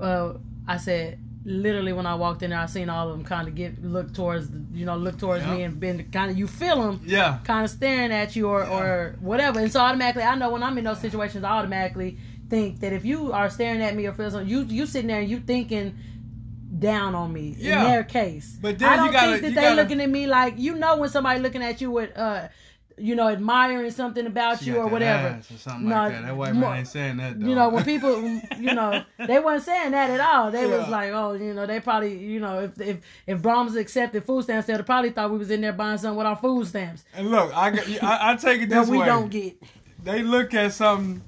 S1: Uh, I said literally when I walked in there, I seen all of them kind of get look towards you know look towards me and been kind of you feel them
S2: yeah
S1: kind of staring at you or yeah. or whatever. And so automatically I know when I'm in those situations, I automatically think that if you are staring at me or feel something, you you sitting there and you thinking down on me yeah. in their case.
S2: But then
S1: I don't
S2: you gotta,
S1: think that they
S2: gotta,
S1: looking at me like you know when somebody looking at you with uh you know, admiring something about you or whatever.
S2: Or something no, like that. That white man ain't saying that. Though.
S1: You know, when people, you know, they weren't saying that at all. They yeah. was like, oh, you know, they probably, you know, if if if Braum's accepted food stamps, they'd probably thought we was in there buying something with our food stamps.
S2: And look, I I, I take it this
S1: that we
S2: way.
S1: don't get.
S2: They look at something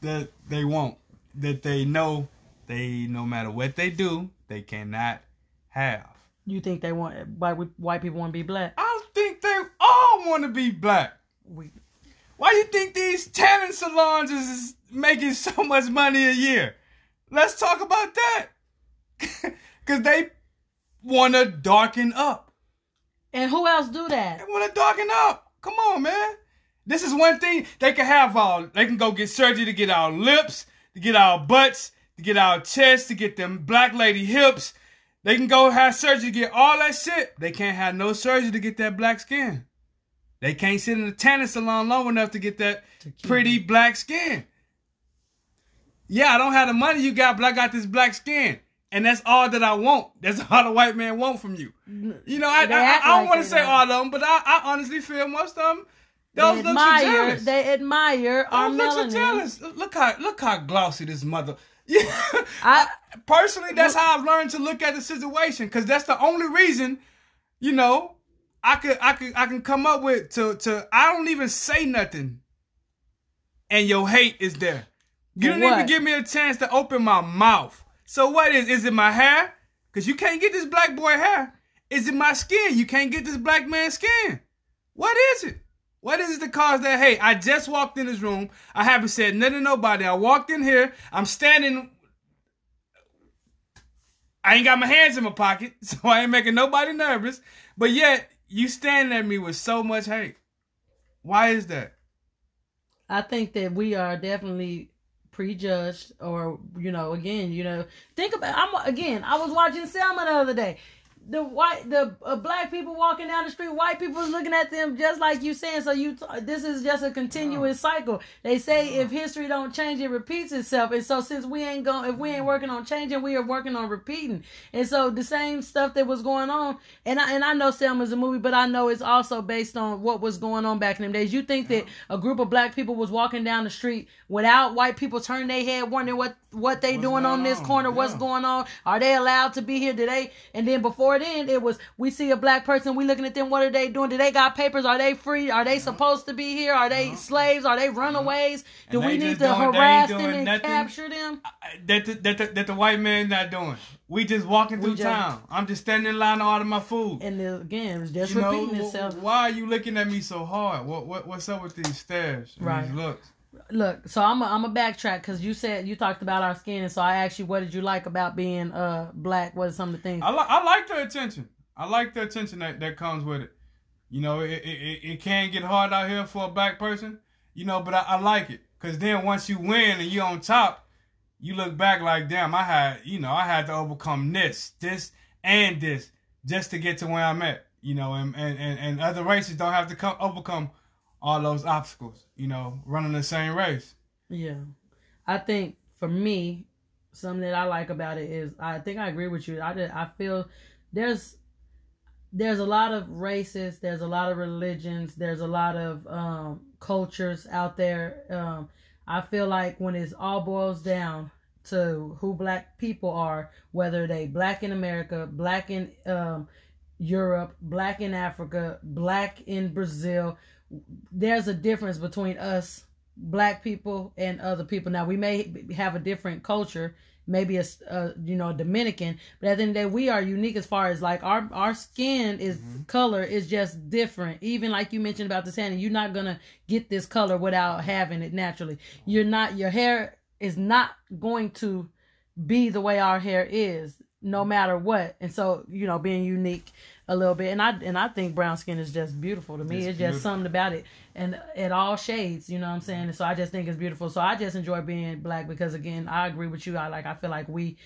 S2: that they want, that they know they no matter what they do, they cannot have.
S1: You think they want white white people want to be black?
S2: I think they all want to be black.
S1: We,
S2: Why you think these tanning salons is making so much money a year? Let's talk about that. Cause they want to darken up.
S1: And who else do that?
S2: They want to darken up. Come on, man. This is one thing they can have all. They can go get surgery to get our lips, to get our butts, to get our chests, to get them black lady hips they can go have surgery to get all that shit. They can't have no surgery to get that black skin. They can't sit in the tanning salon long enough to get that pretty black skin. Yeah, I don't have the money you got, but I got this black skin. And that's all that I want. That's all the white man want from you. You know, I, I, I, I don't want to say all of them, but I, I honestly feel most of them those
S1: they admire. They admire our
S2: Those
S1: melanin.
S2: jealous. Look how look how glossy this mother. Yeah, I, personally, that's how I've learned to look at the situation because that's the only reason, you know, I could I could I can come up with to to I don't even say nothing, and your hate is there. You
S1: For
S2: don't even give me a chance to open my mouth. So what is is it my hair? Cause you can't get this black boy hair. Is it my skin? You can't get this black man's skin. What is it? What is it that caused that hey, I just walked in this room. I haven't said nothing to nobody. I walked in here. I'm standing. I ain't got my hands in my pocket, so I ain't making nobody nervous. But yet, you standing at me with so much hate. Why is that?
S1: I think that we are definitely prejudged, or you know, again, you know, think about. I'm again. I was watching Selma the other day. The white the uh, black people walking down the street, white people is looking at them just like you saying. So you this is just a continuous cycle. They say if history don't change, it repeats itself. And so since we ain't going, if we ain't working on changing, we are working on repeating. And so the same stuff that was going on, and I and I know Selma's a movie, but I know it's also based on what was going on back in them days. You think that a group of black people was walking down the street without white people turning their head, wondering what what they
S2: What's
S1: doing on this
S2: on?
S1: corner, what's going on? Are they allowed to be here? today? And then before then, it was we see a black person, we looking at them. What are they doing? Do they got papers? Are they free? Are they uh-huh. supposed to be here? Are they uh-huh. slaves? Are they uh-huh. runaways? Do we need to
S2: doing-
S1: harass them and
S2: nothing.
S1: capture them?
S2: that the, that the, that the white man not doing. We just walking through
S1: just-
S2: town. I'm just standing in line to order my food.
S1: And then, again, it's just
S2: you know,
S1: repeating
S2: wh-
S1: itself.
S2: why are you looking at me so hard? What what what's up with these stares?
S1: Right.
S2: These looks.
S1: Look, so I'm a, I'm a backtrack because you said you talked about our skin, and so I asked you what did you like about being uh black? What are some of the things?
S2: I like I like the attention. I like the attention that, that comes with it. You know, it, it it it can get hard out here for a black person. You know, but I, I like it because then once you win and you're on top, you look back like, damn, I had you know I had to overcome this, this, and this just to get to where I'm at. You know, and and and, and other races don't have to come overcome all those obstacles. You know, running the same race.
S1: Yeah. I think for me, something that I like about it is I think I agree with you. I did, I feel there's there's a lot of races, there's a lot of religions, there's a lot of um, cultures out there. Um, I feel like when it all boils down to who black people are, whether they black in America, black in um, Europe, black in Africa, black in Brazil, there's a difference between us black people and other people. Now we may have a different culture, maybe a, a, you know Dominican, but at the end of the day, we are unique as far as like our our skin is mm-hmm. color is just different. Even like you mentioned about the tanning, you're not gonna get this color without having it naturally. You're not your hair is not going to be the way our hair is no matter what and so you know being unique a little bit. And i and i think brown skin is just beautiful to me.
S2: It's
S1: it's, just something about it. And at all shades you know what i'm saying? And so i just think it's beautiful. So i just enjoy being black because again i agree with you. I like i feel like we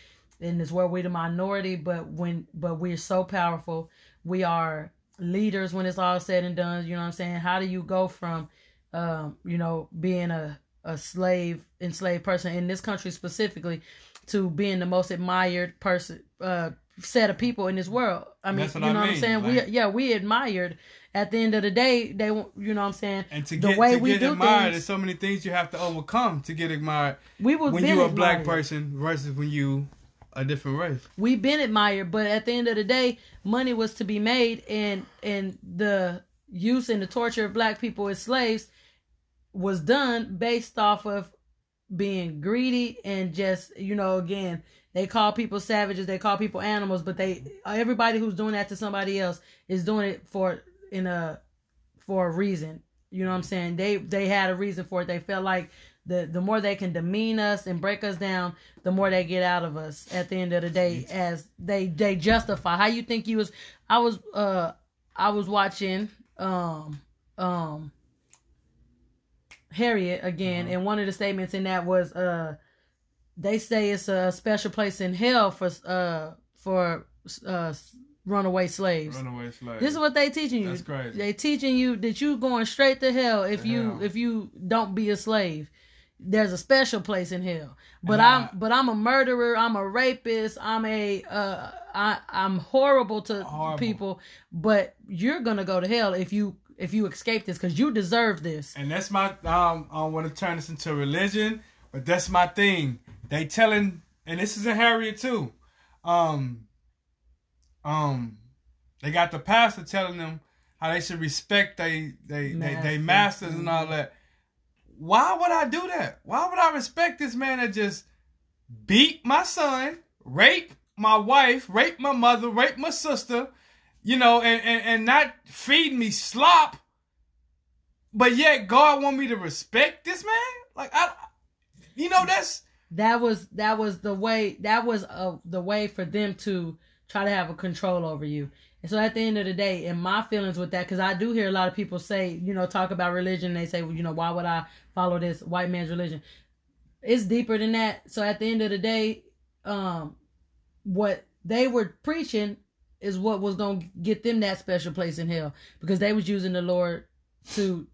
S1: in this world we're the minority but when but we're so powerful. We are leaders when it's all said and done you know what i'm saying? How do you go from um you know being a a slave enslaved person in this country specifically to being the most admired person uh set of people in this world i mean you know
S2: I
S1: what i'm
S2: mean,
S1: saying we yeah we admired at the end of the day they you know what i'm saying
S2: And to
S1: the way
S2: to
S1: we
S2: get
S1: do
S2: admired,
S1: things
S2: there's so many things you have to overcome to get admired.
S1: we was
S2: when
S1: been
S2: you a black person versus when you a different race.
S1: we've been admired but at the end of the day money was to be made and and the use and the torture of black people as slaves was done based off of being greedy and just you know again they call people savages they call people animals but they everybody who's doing that to somebody else is doing it for in a for a reason. You know what i'm saying? They they had a reason for it. They felt like the the more they can demean us and break us down the more they get out of us at the end of the day as they they justify. How you think you was i was uh i was watching um um Harriet again, and one of the statements in that was, uh, they say it's a special place in hell for uh for uh runaway slaves.
S2: Runaway slave.
S1: This is what they teaching you.
S2: That's crazy.
S1: They teaching you that you going straight to hell if
S2: To
S1: you
S2: hell.
S1: if you don't be a slave. There's a special place in hell. But
S2: And
S1: I'm
S2: I-
S1: but I'm a murderer. I'm a rapist. I'm a uh I I'm horrible to
S2: Horrible.
S1: people. But you're gonna go to hell if you if you escape this because you deserve this.
S2: And that's my um I don't want to turn this into religion, but that's my thing. They telling and this is in Harriet too. Um um they got the pastor telling them how they should respect they they they, they
S1: Masters.
S2: masters and all that. Why would I do that? Why would I respect this man that just beat my son, rape my wife, rape my mother, rape my sister, you know, and, and, and not feed me slop? But yet God want me to respect this man? Like I you know that's
S1: that was that was the way that was uh, the way for them to try to have a control over you. And so at the end of the day and my feelings with that because i do hear a lot of people say you know talk about religion they say well, you know why would i follow this white man's religion? It's deeper than that. So at the end of the day um what they were preaching is what was gonna get them that special place in hell because they was using the Lord to,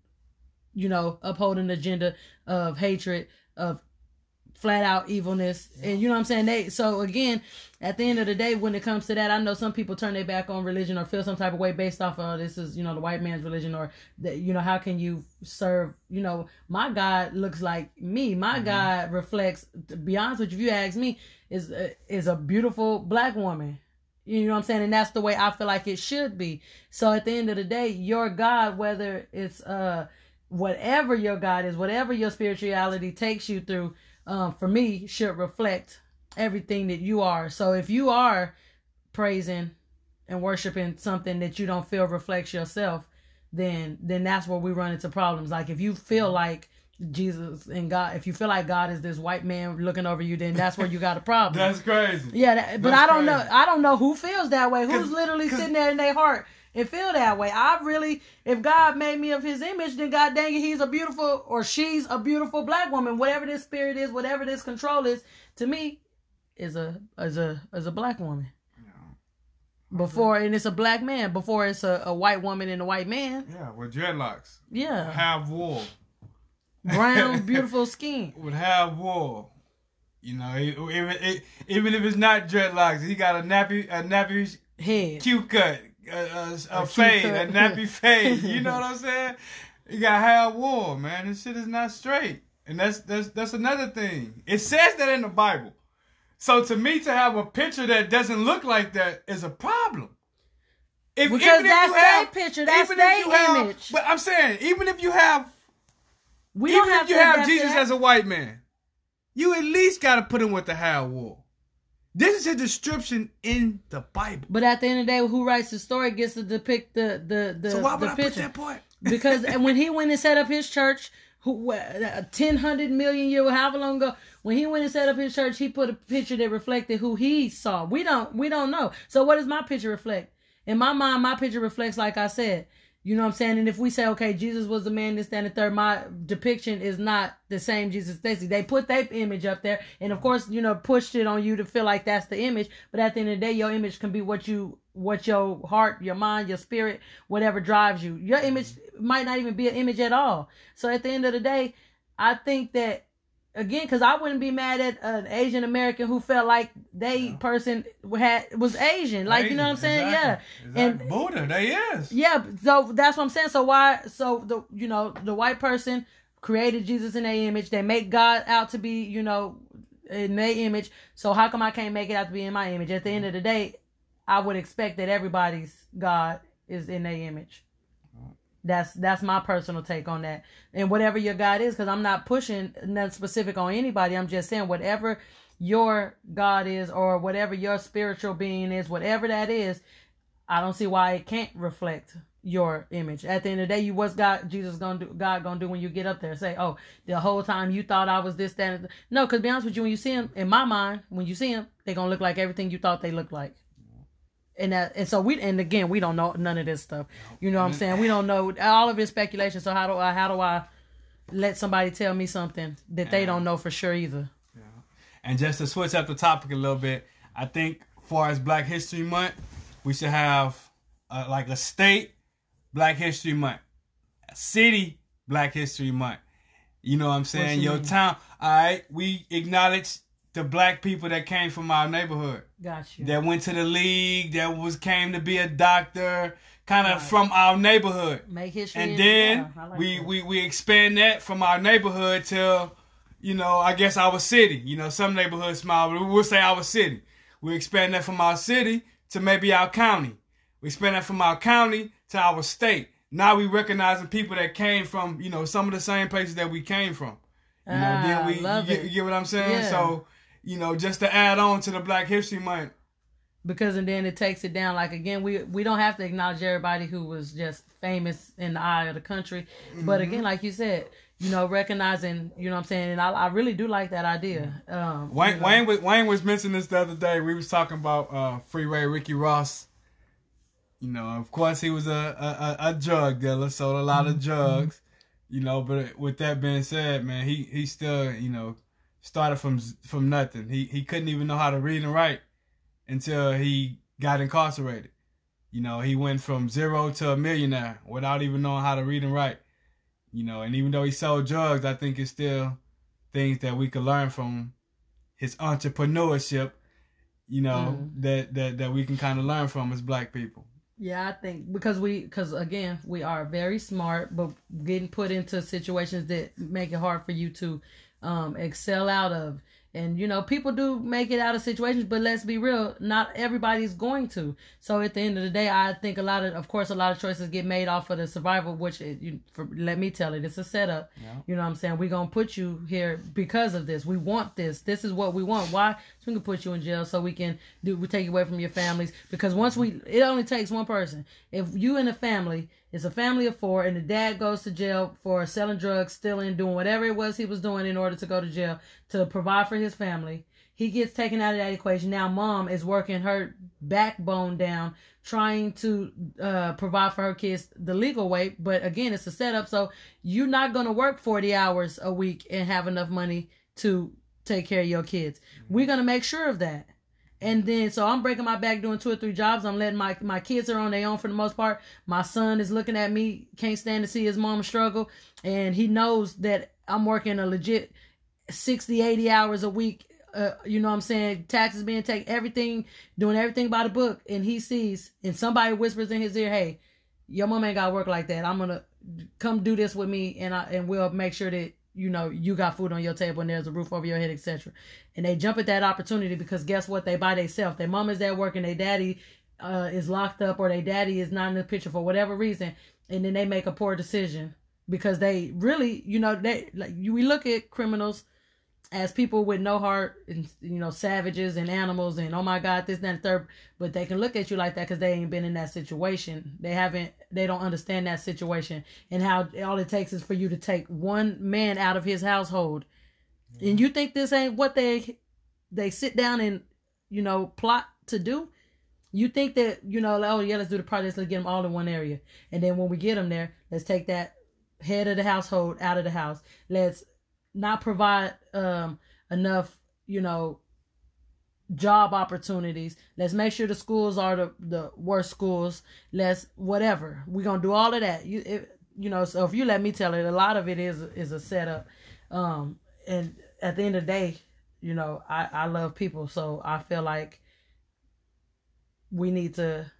S1: you know, uphold an agenda of hatred, of flat out evilness, and you know what I'm saying. They so again, at the end of the day, when it comes to that, I know some people turn their back on religion or feel some type of way based off of this is you know the white man's religion or that you know how can you serve you know my God looks like me, my
S2: Mm-hmm.
S1: God reflects. To be honest with you, if you ask me, is is a beautiful black woman. You know what I'm saying? And that's the way I feel like it should be. So at the end of the day, your God, whether it's uh whatever your God is, whatever your spirituality takes you through, um, for me, should reflect everything that you are. So if you are praising and worshiping something that you don't feel reflects yourself, then then that's where we run into problems. Like if you feel like Jesus and God, if you feel like God is this white man looking over you, then that's where you got a problem.
S2: That's crazy.
S1: Yeah, that, but I don't know. I don't know who feels that way. Who's literally sitting there in their heart and feel that way? I really, if God made me of His image, then God dang it, He's a beautiful or she's a beautiful black woman. Whatever this spirit is, whatever this control is, to me, is a is a is a black woman. Before and it's a black man. Before it's a, a white woman and a white man.
S2: Yeah, with dreadlocks,
S1: Yeah,
S2: have wool,
S1: brown, beautiful skin.
S2: would have wool. You know, even even if it's not dreadlocks, he got a nappy a nappy
S1: Head.
S2: Q cut, a, a, a,
S1: A
S2: fade, a nappy fade. You know what I'm saying? You got have wool, man. This shit is not straight, and that's that's that's another thing. It says that in the Bible. So to me, to have a picture that doesn't look like that is a problem. If,
S1: Because
S2: even if
S1: that's
S2: you
S1: their
S2: have-
S1: picture, that's
S2: even if
S1: their
S2: you have-
S1: image.
S2: But I'm saying, even if you have,
S1: We don't
S2: even
S1: have
S2: if you have Jesus as a white man, you at least got to put him with the have wool. This is a description in the Bible.
S1: But at the end of the day, who writes the story gets to depict the the the,
S2: So why would I put
S1: picture.
S2: that part?
S1: because when he went and set up his church, who uh, ten hundred million year, however long ago, when he went and set up his church, he put a picture that reflected who he saw. We don't we don't know. So what does my picture reflect? In my mind, my picture reflects like I said. You know what I'm saying? And if we say, okay, Jesus was the man, this, that, and the third, my depiction is not the same Jesus Stacy. They put their image up there, and of course, you know, pushed it on you to feel like that's the image. But at the end of the day, your image can be what you, what your heart, your mind, your spirit, whatever drives you. Your image might not even be an image at all. So at the end of the day, I think that again, because I wouldn't be mad at an Asian American who felt like they person had was Asian. Like you know what I'm saying?
S2: Exactly.
S1: Yeah.
S2: Exactly. Buddha, they is.
S1: Yeah, so that's what I'm saying. So why? So the you know the white person created Jesus in their image. They make God out to be you know in their image. So how come I can't make it out to be in my image? At the end of the day, I would expect that everybody's God is in their image. That's that's my personal take on that. And whatever your God is, because I'm not pushing nothing specific on anybody. I'm just saying whatever your God is or whatever your spiritual being is, whatever that is, I don't see why it can't reflect your image. At the end of the day, you what's God Jesus gonna do God gonna do when you get up there? Say, oh, the whole time you thought I was this, that, and th-" no, because be honest with you, when you see him, in my mind, when you see him, they're gonna look like everything you thought they looked like. And that, and so we, and again, we don't know none of this stuff. You know what I'm saying? We don't know all of it's speculation. So how do I, how do I let somebody tell me something that they don't know for sure either? Yeah.
S2: And just to switch up the topic a little bit, I think far as Black History Month, we should have uh, like a state Black History Month, a city Black History Month. You know what I'm saying?
S1: you
S2: Your
S1: mean?
S2: town. All right, we acknowledge the black people that came from our neighborhood,
S1: Got you.
S2: that went to the league, that was came to be a doctor, kind of
S1: Right.
S2: from our neighborhood.
S1: Make history.
S2: And then
S1: I like
S2: we,
S1: that.
S2: we we expand that from our neighborhood to, you know, I guess our city. You know, some neighborhoods small, but we'll say our city. We expand that from our city to maybe our county. We expand that from our county to our state. Now we recognizing people that came from, you know, some of the same places that we came from. You know,
S1: Ah,
S2: then we
S1: love
S2: you get, you get what I'm saying?
S1: Yeah.
S2: So, you know, just to add on to the Black History Month,
S1: because and then it takes it down like again we we don't have to acknowledge everybody who was just famous in the eye of the country but
S2: Mm-hmm.
S1: again like you said you know recognizing you know what i'm saying and i, I really do like that idea um
S2: Wayne,
S1: you know.
S2: Wayne was Wayne was mentioning this the other day. We was talking about uh, Freeway Ricky Ross. You know, of course, he was a a, a, a drug dealer, sold a lot of drugs. You know, but with that being said, man, he he still you know started from from nothing. He he couldn't even know how to read and write until he got incarcerated. You know, he went from zero to a millionaire without even knowing how to read and write. You know, and even though he sold drugs, I think it's still things that we could learn from his entrepreneurship. You know, mm. that that that we can kind of learn from as black people.
S1: Yeah, I think because we, because again, we are very smart, but getting put into situations that make it hard for you to um, excel out of. And you know, people do make it out of situations, but let's be real, not everybody's going to. So at the end of the day, I think a lot of, of course, a lot of choices get made off of the survival. Which, it, you, for, let me tell it, it's a setup. Yeah. You know what I'm saying? We're gonna put you here because of this. We want this. This is what we want. Why? So we can put you in jail so we can do. We take you away from your families because once we, it only takes one person. If you and a family it's a family of four, and the dad goes to jail for selling drugs, stealing, doing whatever it was he was doing in order to go to jail to provide for his family. He gets taken out of that equation. Now, mom is working her backbone down, trying to uh, provide for her kids the legal way. But again, it's a setup. So you're not going to work 40 hours a week and have enough money to take care of your kids. We're going to make sure of that. And then, so I'm breaking my back doing two or three jobs. I'm letting my, my kids are on their own for the most part. My son is looking at me, can't stand to see his mom struggle. And he knows that I'm working a legit 60, 80 hours a week. Uh, you know what I'm saying? Taxes being taken, everything, doing everything by the book. And he sees, and somebody whispers in his ear, hey, your mom ain't got to work like that. I'm going to come do this with me and I, and we'll make sure that you know you got food on your table and there's a roof over your head etc and they jump at that opportunity because guess what? They buy themselves. Their mom is there working their daddy uh, is locked up or their daddy is not in the picture for whatever reason. And then they make a poor decision because they really you know they like we look at criminals as people with no heart and you know savages and animals and oh my god this that and third but they can look at you like that because they ain't been in that situation. They haven't they don't understand that situation and how all it takes is for you to take one man out of his household. Mm-hmm. and you think this ain't what they they sit down and you know plot to do? You think that you know oh yeah let's do the project let's get them all in one area. And then when we get them there let's take that head of the household out of the house. Let's not provide um, enough, you know, job opportunities. Let's make sure the schools are the, the worst schools. Let's whatever. We're gonna do all of that. You it, you know, so if you let me tell it, a lot of it is is a setup. Um, and at the end of the day, you know, I I love people, so I feel like we need to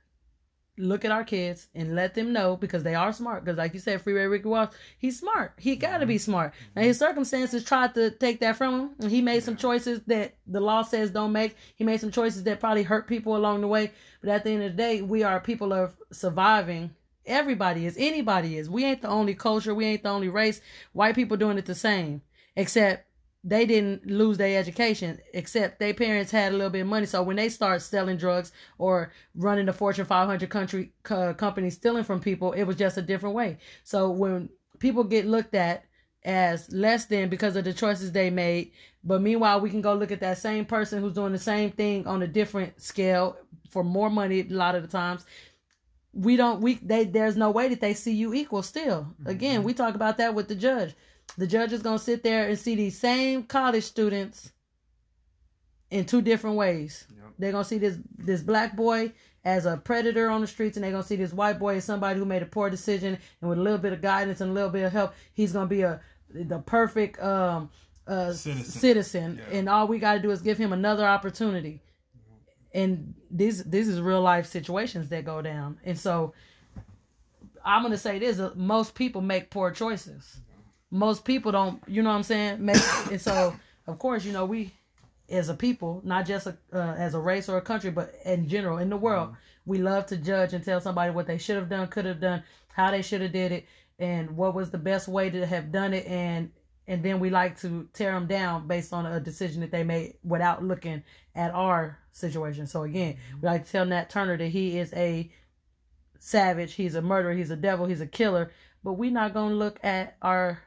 S1: look at our kids and let them know because they are smart. Because like you said, Freeway Ricky Ross, he's smart. He got to be mm-hmm. smart. Now his circumstances tried to take that from him, and he made some choices that the law says don't make. He made some choices that probably hurt people along the way. But at the end of the day, we are people of surviving. Everybody is. Anybody is. We ain't the only culture. We ain't the only race. White people doing it the same, except they didn't lose their education except their parents had a little bit of money. So when they start selling drugs or running the fortune 500 country uh, company stealing from people it was just a different way. So when people get looked at as less than because of the choices they made but meanwhile we can go look at that same person who's doing the same thing on a different scale for more money a lot of the times. We don't we they there's no way that they see you equal still. Again mm-hmm. we talk about that with the judge the judge is going to sit there and see these same college students in two different ways. Yep. They're going to see this this black boy as a predator on the streets and they're going to see this white boy as somebody who made a poor decision and with a little bit of guidance and a little bit of help, he's going to be a the perfect um uh, citizen, citizen. Yeah. and all we got to do is give him another opportunity. And these this is real life situations that go down. And so I'm going to say this, uh, most people make poor choices most people don't, you know what I'm saying? And so, of course, you know, we as a people, not just a, uh, as a race or a country, but in general, in the world, mm-hmm. we love to judge and tell somebody what they should have done, could have done, how they should have did it, and what was the best way to have done it, and and then we like to tear them down based on a decision that they made without looking at our situation. So again, mm-hmm. we like to tell Nat Turner that he is a savage, he's a murderer, he's a devil, he's a killer, but we're not gonna look at our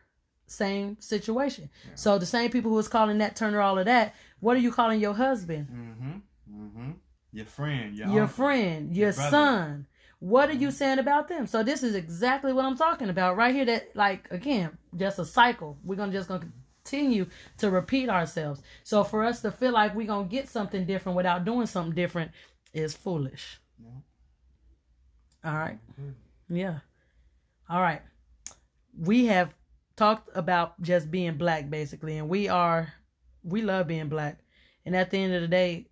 S1: same situation. Yeah. So the same people who was calling Nat Turner all of that, what are you calling your husband?
S2: Mm-hmm. Mm-hmm. Your friend,
S1: your, your friend, your, your son. What are you mm-hmm. saying about them? So this is exactly what I'm talking about right here. That like again, just a cycle. We're gonna just gonna continue to repeat ourselves. So for us to feel like we're gonna get something different without doing something different is foolish. Yeah. All right. Yeah. All right. We have talked about just being black basically, and we are we love being black. And at the end of the day,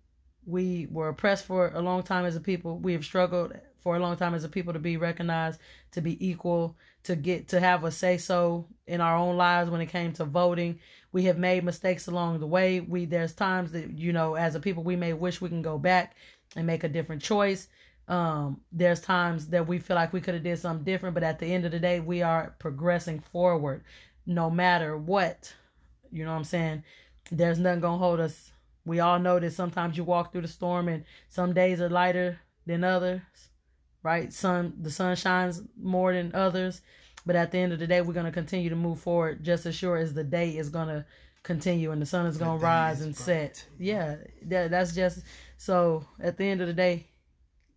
S1: we were oppressed for a long time as a people. We have struggled for a long time as a people to be recognized, to be equal, to get to have a say so in our own lives when it came to voting. We have made mistakes along the way. We there's times that you know as a people we may wish we can go back and make a different choice. Um, there's times that we feel like we could have did something different, but at the end of the day, we are progressing forward, no matter what. You know what I'm saying? There's nothing gonna hold us. We all know that sometimes you walk through the storm, and some days are lighter than others, right? Sun, the sun shines more than others, but at the end of the day, we're gonna continue to move forward, just as sure as the day is gonna continue and the sun is gonna rise and set. Yeah, that, that's just so. At the end of the day,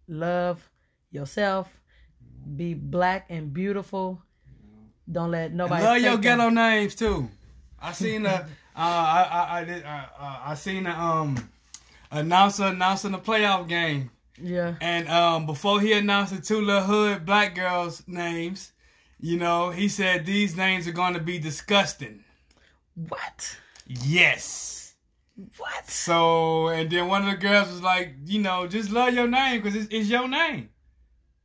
S1: love yourself, be black and beautiful. Don't let nobody.
S2: And love your ghetto names too. I seen the, uh, I I I did, uh, uh, I seen the um announcer announcing the playoff game,
S1: Yeah.
S2: and um before he announced the two little hood black girls' names, you know, he said these names are going to be disgusting.
S1: What?
S2: Yes.
S1: What?
S2: So, and then one of the girls was like, you know, just love your name because it's, it's your name.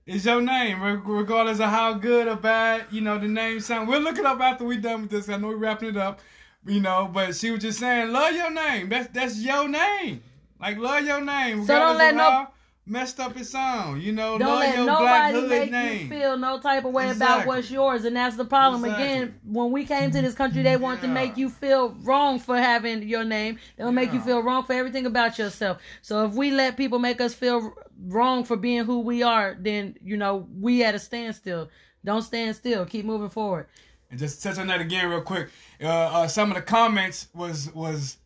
S2: It's your name, regardless of how good or bad, you know, the name sound. We'll look it up after we done with this. I know we're wrapping it up, you know, but she was just saying, love your name. That's that's your name. Like, love your name.
S1: So don't let no-
S2: how messed up it sound. You know,
S1: Don't let
S2: your black
S1: nobody
S2: hood
S1: make
S2: name.
S1: you feel no type of way about what's yours, and that's the problem.
S2: Exactly.
S1: Again, when we came to this country, they want to make you feel wrong for having your name. They'll make you feel wrong for everything about yourself. So if we let people make us feel wrong for being who we are, then you know we at a standstill. Don't stand still. Keep moving forward.
S2: And just touch on that again real quick. Uh, uh, some of the comments was was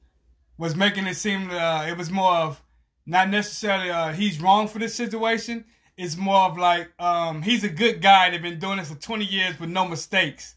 S2: was making it seem uh, it was more of not necessarily uh, he's wrong for this situation. It's more of like um, he's a good guy that been doing this for twenty years with no mistakes.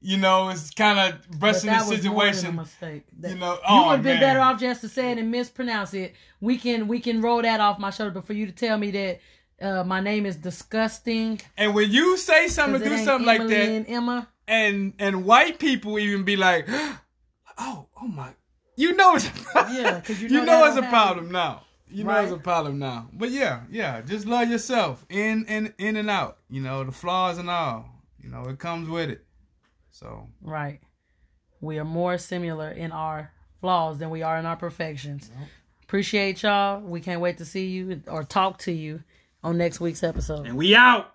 S2: You know, it's kind of
S1: that
S2: the
S1: was more than a
S2: situation.
S1: mistake. That-
S2: You know,
S1: you
S2: oh,
S1: would have been
S2: man.
S1: better off just to say it and mispronounce it. We can we can roll that off my shoulder, but for you to tell me that uh, my name is disgusting,
S2: And when you say something, do something like that,
S1: and Emma.
S2: and and white people even be like, oh, oh my, you know it's
S1: Yeah, you
S2: you
S1: know
S2: know it's a
S1: that'll
S2: problem now. You know it's a problem now. But yeah, yeah, just love yourself in in in and out. You know the flaws and all. You know it comes with it. So
S1: Right. We are more similar in our flaws than we are in our perfections. Appreciate y'all. We can't wait to see you or talk to you on next week's episode.
S2: and we out.